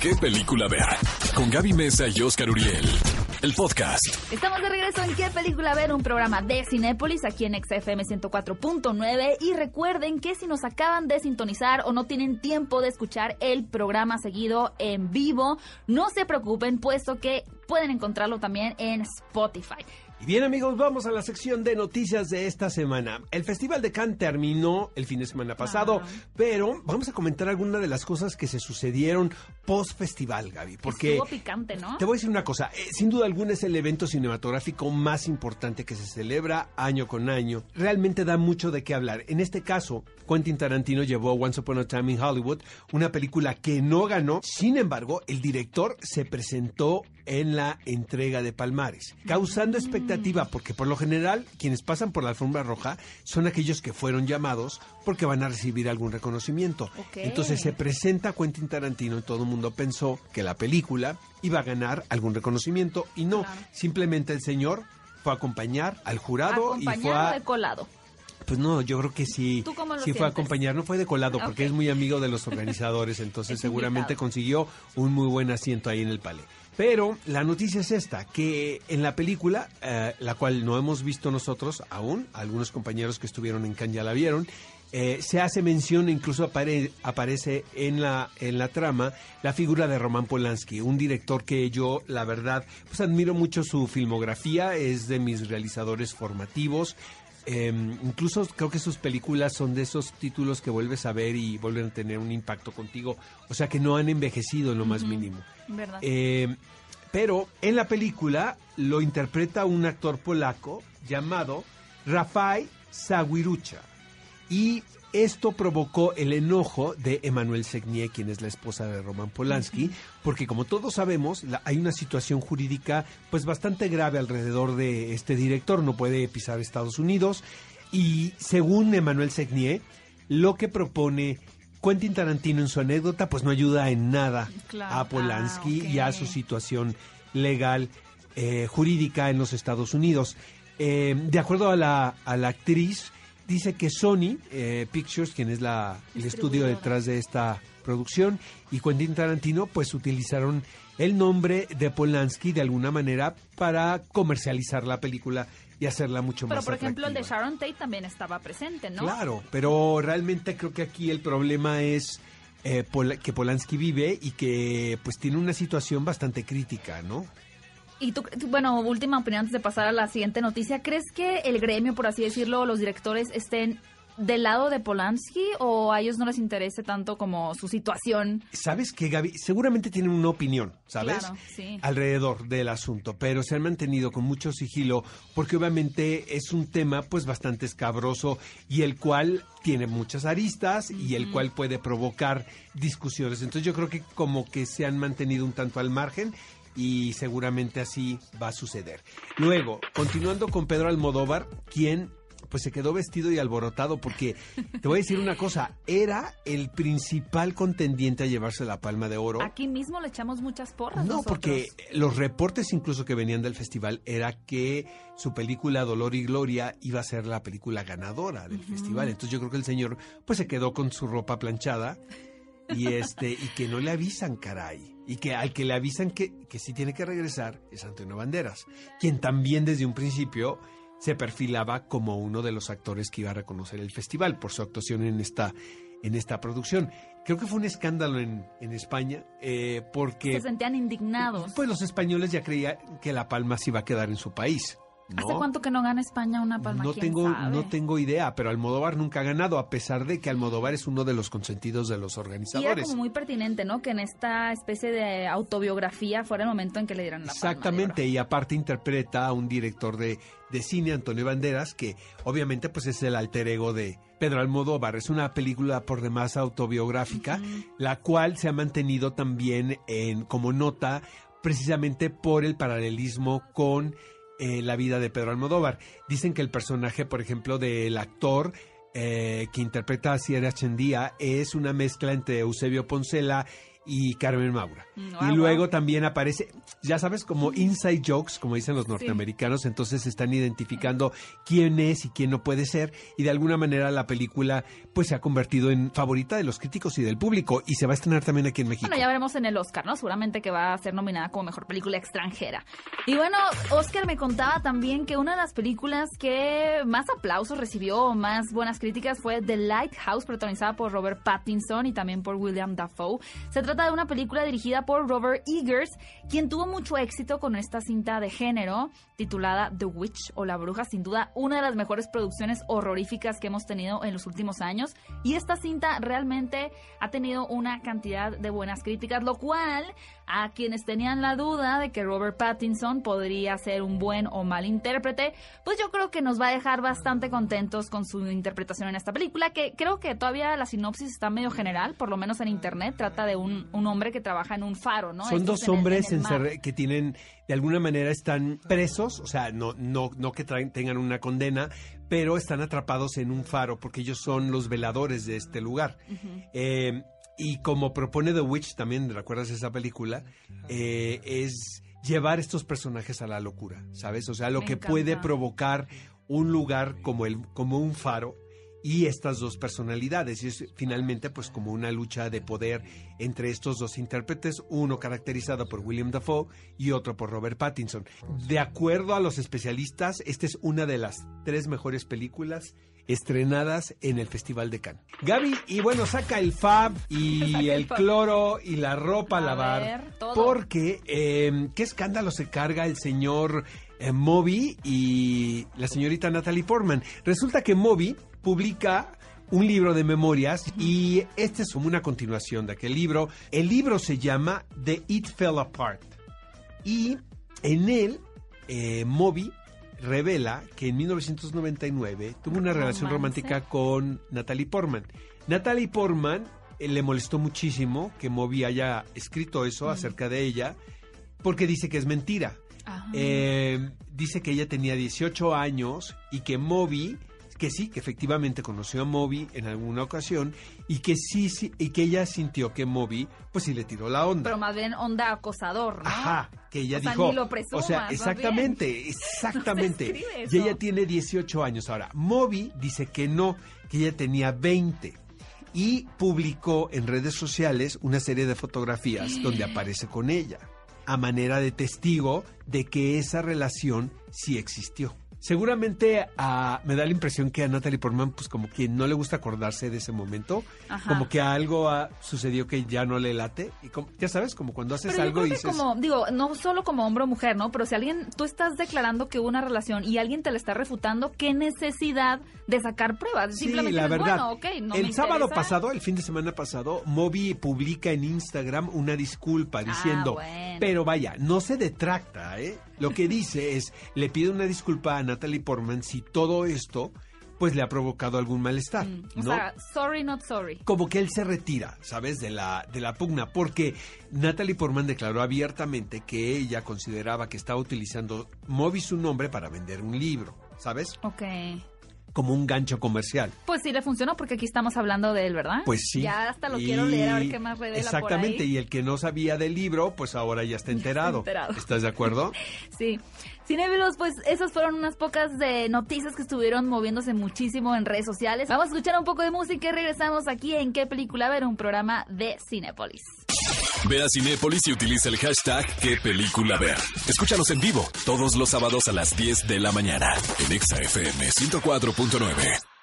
qué película ver. Con Gaby Mesa y Oscar Uriel. El podcast. Estamos de regreso en ¿Qué película ver? Un programa de Cinépolis aquí en XFM 104.9 y recuerden que si nos acaban de sintonizar o no tienen tiempo de escuchar el programa seguido en vivo, no se preocupen puesto que pueden encontrarlo también en Spotify. Y bien amigos, vamos a la sección de noticias de esta semana. El Festival de Cannes terminó el fin de semana pasado, Ah. pero vamos a comentar algunas de las cosas que se sucedieron post festival, Gaby, porque Estuvo picante, ¿no? te voy a decir una cosa, eh, sin duda alguna es el evento cinematográfico más importante que se celebra año con año. Realmente da mucho de qué hablar. En este caso, Quentin Tarantino llevó Once Upon a Time in Hollywood, una película que no ganó. Sin embargo, el director se presentó en la entrega de Palmares, causando expectativa porque por lo general quienes pasan por la alfombra roja son aquellos que fueron llamados porque van a recibir algún reconocimiento. Entonces se presenta Quentin Tarantino y todo el mundo pensó que la película iba a ganar algún reconocimiento y no, Claro. simplemente el señor fue a acompañar al jurado y fue a... de colado. Pues no, yo creo que sí. ¿Tú cómo lo sí fue a acompañar, no fue de colado porque es muy amigo de los organizadores, entonces Es seguramente invitado. consiguió un muy buen asiento ahí en el palé. Pero la noticia es esta, que en la película, eh, la cual no hemos visto nosotros aún, algunos compañeros que estuvieron en Cannes ya la vieron, eh, se hace mención, incluso apare- aparece en la, en la trama, la figura de Roman Polanski, un director que yo, la verdad, pues admiro mucho su filmografía, es de mis realizadores formativos. Eh, incluso creo que sus películas son de esos títulos que vuelves a ver y vuelven a tener un impacto contigo. O sea que no han envejecido en lo más mínimo. ¿Verdad? Eh, pero en la película lo interpreta un actor polaco llamado Rafaj Sawirucha. Y esto provocó el enojo de Emanuel Segnier, quien es la esposa de Roman Polanski, porque como todos sabemos, la- hay una situación jurídica pues bastante grave alrededor de este director, no puede pisar Estados Unidos y según Emanuel Segnier, lo que propone Quentin Tarantino en su anécdota pues no ayuda en nada Claro. a Polanski Ah, y a su situación legal eh, jurídica en los Estados Unidos. Eh, de acuerdo a la, a la actriz, dice que Sony eh, Pictures, quien es la, el estudio detrás de esta producción, y Quentin Tarantino, pues utilizaron el nombre de Polanski de alguna manera para comercializar la película y hacerla mucho Pero más por ejemplo el de. Sharon Tate también estaba presente, ¿no? Claro, pero realmente creo que aquí el problema es eh, Pol- que Polanski vive y que pues tiene una situación bastante crítica, ¿no? Y tú, bueno, última opinión antes de pasar a la siguiente noticia. ¿Crees que el gremio, por así decirlo, los directores estén del lado de Polanski o a ellos no les interese tanto como su situación? ¿Sabes qué, Gaby? Seguramente tienen una opinión, ¿sabes? Claro, sí. Alrededor del asunto, pero se han mantenido con mucho sigilo porque obviamente es un tema pues bastante escabroso y el cual tiene muchas aristas y el cual puede provocar discusiones. Entonces yo creo que como que se han mantenido un tanto al margen y seguramente así va a suceder. Luego, continuando con Pedro Almodóvar, quien pues se quedó vestido y alborotado porque te voy a decir una cosa, era el principal contendiente a llevarse la palma de oro. Aquí mismo le echamos muchas porras. No, nosotros. porque los reportes incluso que venían del festival era que su película Dolor y Gloria iba a ser la película ganadora del festival. Entonces yo creo que el señor pues se quedó con su ropa planchada y este y que no le avisan, caray. Y que al que le avisan que, que sí tiene que regresar es Antonio Banderas, quien también desde un principio se perfilaba como uno de los actores que iba a reconocer el festival por su actuación en esta, en esta producción. Creo que fue un escándalo en, en España eh, porque se sentían indignados. pues los españoles ya creían que La Palma se iba a quedar en su país. ¿No? ¿Hace cuánto que no gana España una palma? No ¿Quién tengo, sabe? no tengo idea, pero Almodóvar nunca ha ganado, a pesar de que Almodóvar es uno de los consentidos de los Y era organizadores. como muy pertinente, ¿no? Que en esta especie de autobiografía fuera el momento en que le dieran la palma de oro. Exactamente, y aparte interpreta a un director de, de cine, Antonio Banderas, que obviamente pues es el alter ego de Pedro Almodóvar. Es una película por demás autobiográfica, la cual se ha mantenido también en, como nota precisamente por el paralelismo con eh, la vida de Pedro Almodóvar. Dicen que el personaje, por ejemplo, del actor eh, que interpreta a Sierra Chendía es una mezcla entre Eusebio Poncela Carmen Maura. Mm, y luego wow. también aparece, ya sabes, como inside jokes, como dicen los norteamericanos, entonces están identificando quién es y quién no puede ser y de alguna manera la película pues se ha convertido en favorita de los críticos y del público y se va a estrenar también aquí en México. Bueno, ya veremos en el Oscar, ¿no? Seguramente que va a ser nominada como mejor película extranjera. Y bueno, Oscar me contaba también que una de las películas que más aplausos recibió, o más buenas críticas, fue The Lighthouse, protagonizada por Robert Pattinson y también por William Dafoe. Se trata de una película dirigida por Robert Eggers, quien tuvo mucho éxito con esta cinta de género titulada The Witch o La Bruja, sin duda una de las mejores producciones horroríficas que hemos tenido en los últimos años. Y esta cinta realmente ha tenido una cantidad de buenas críticas, lo cual a quienes tenían la duda de que Robert Pattinson podría ser un buen o mal intérprete, pues yo creo que nos va a dejar bastante contentos con su interpretación en esta película, que creo que todavía la sinopsis está medio general, por lo menos en internet, trata de un, un hombre que trabaja en un faro, ¿no? Son dos el- hombres en el que tienen, de alguna manera están presos, o sea, no, no, no que traen- tengan una condena, pero están atrapados en un faro porque ellos son los veladores de este lugar. Eh, y como propone The Witch también, ¿recuerdas esa película? Eh, es llevar estos personajes a la locura, ¿sabes? O sea, lo Me que encanta. puede provocar un lugar como, el, como un faro y estas dos personalidades. Y es finalmente pues como una lucha de poder entre estos dos intérpretes, uno caracterizado por William Dafoe y otro por Robert Pattinson. De acuerdo a los especialistas, esta es una de las tres mejores películas estrenadas en el Festival de Cannes. Gaby, y bueno, saca el fab y el cloro y la ropa a, A lavar. ver, todo. Porque, eh, ¿qué escándalo se carga el señor eh, Moby y la señorita Natalie Portman? Resulta que Moby publica un libro de memorias y este es como una continuación de aquel libro. El libro se llama The It Fell Apart y en él eh, Moby revela que en 1999 tuvo una relación romántica con Natalie Portman. Natalie Portman eh, le molestó muchísimo que Moby haya escrito eso acerca de ella porque dice que es mentira. Eh, dice que ella tenía 18 años y que Moby, que sí, que efectivamente conoció a Moby en alguna ocasión y que sí, sí y que ella sintió que Moby, pues sí le tiró la onda. Pero más bien onda acosador, ¿no? Ajá, que ella O sea, dijo. ni lo presumas, o sea, exactamente, exactamente. y ella tiene 18 años. Ahora, Moby dice que no, que ella tenía 20. Y publicó en redes sociales una serie de fotografías donde aparece con ella, a manera de testigo de que esa relación sí existió. Seguramente ah, me da la impresión que a Natalie Portman, pues como que no le gusta acordarse de ese momento, Ajá. como que algo ah, sucedió que ya no le late, y como- ya sabes, como cuando haces Pero yo algo creo y que dices... como, digo, no solo como hombre o mujer, ¿no? Pero si alguien, tú estás declarando que hubo una relación y alguien te la está refutando, ¿qué necesidad de sacar pruebas? Sí, Simplemente la dices, verdad. bueno, ok, no el me sábado pasado, el fin de semana pasado, Moby publica en Instagram una disculpa diciendo, Ah, bueno. pero vaya, no se detracta, ¿eh? Lo que dice es, le pide una disculpa a Natalie Portman si todo esto, pues le ha provocado algún malestar, Mm, O ¿no? sea, sorry, not sorry. como que él se retira, ¿sabes? De la, de la pugna, porque Natalie Portman declaró abiertamente que ella consideraba que estaba utilizando Moby su nombre para vender un libro, ¿sabes? Ok. Como un gancho comercial. Pues sí le funcionó porque aquí estamos hablando de él, ¿verdad? Pues sí. Ya hasta lo Y- quiero leer a ver qué más revela Exactamente, por ahí. y el que no sabía del libro, pues ahora ya está enterado. enterado. ¿Estás de acuerdo? Sí. Cinéfilos, pues esas fueron unas pocas de noticias que estuvieron moviéndose muchísimo en redes sociales. Vamos a escuchar un poco de música y regresamos aquí en ¿Qué película ver? Un programa de Cinépolis. Ve a Cinépolis y utiliza el hashtag qué película ver. Escúchanos en vivo todos los sábados a las 10 de la mañana en Exa FM 104.9.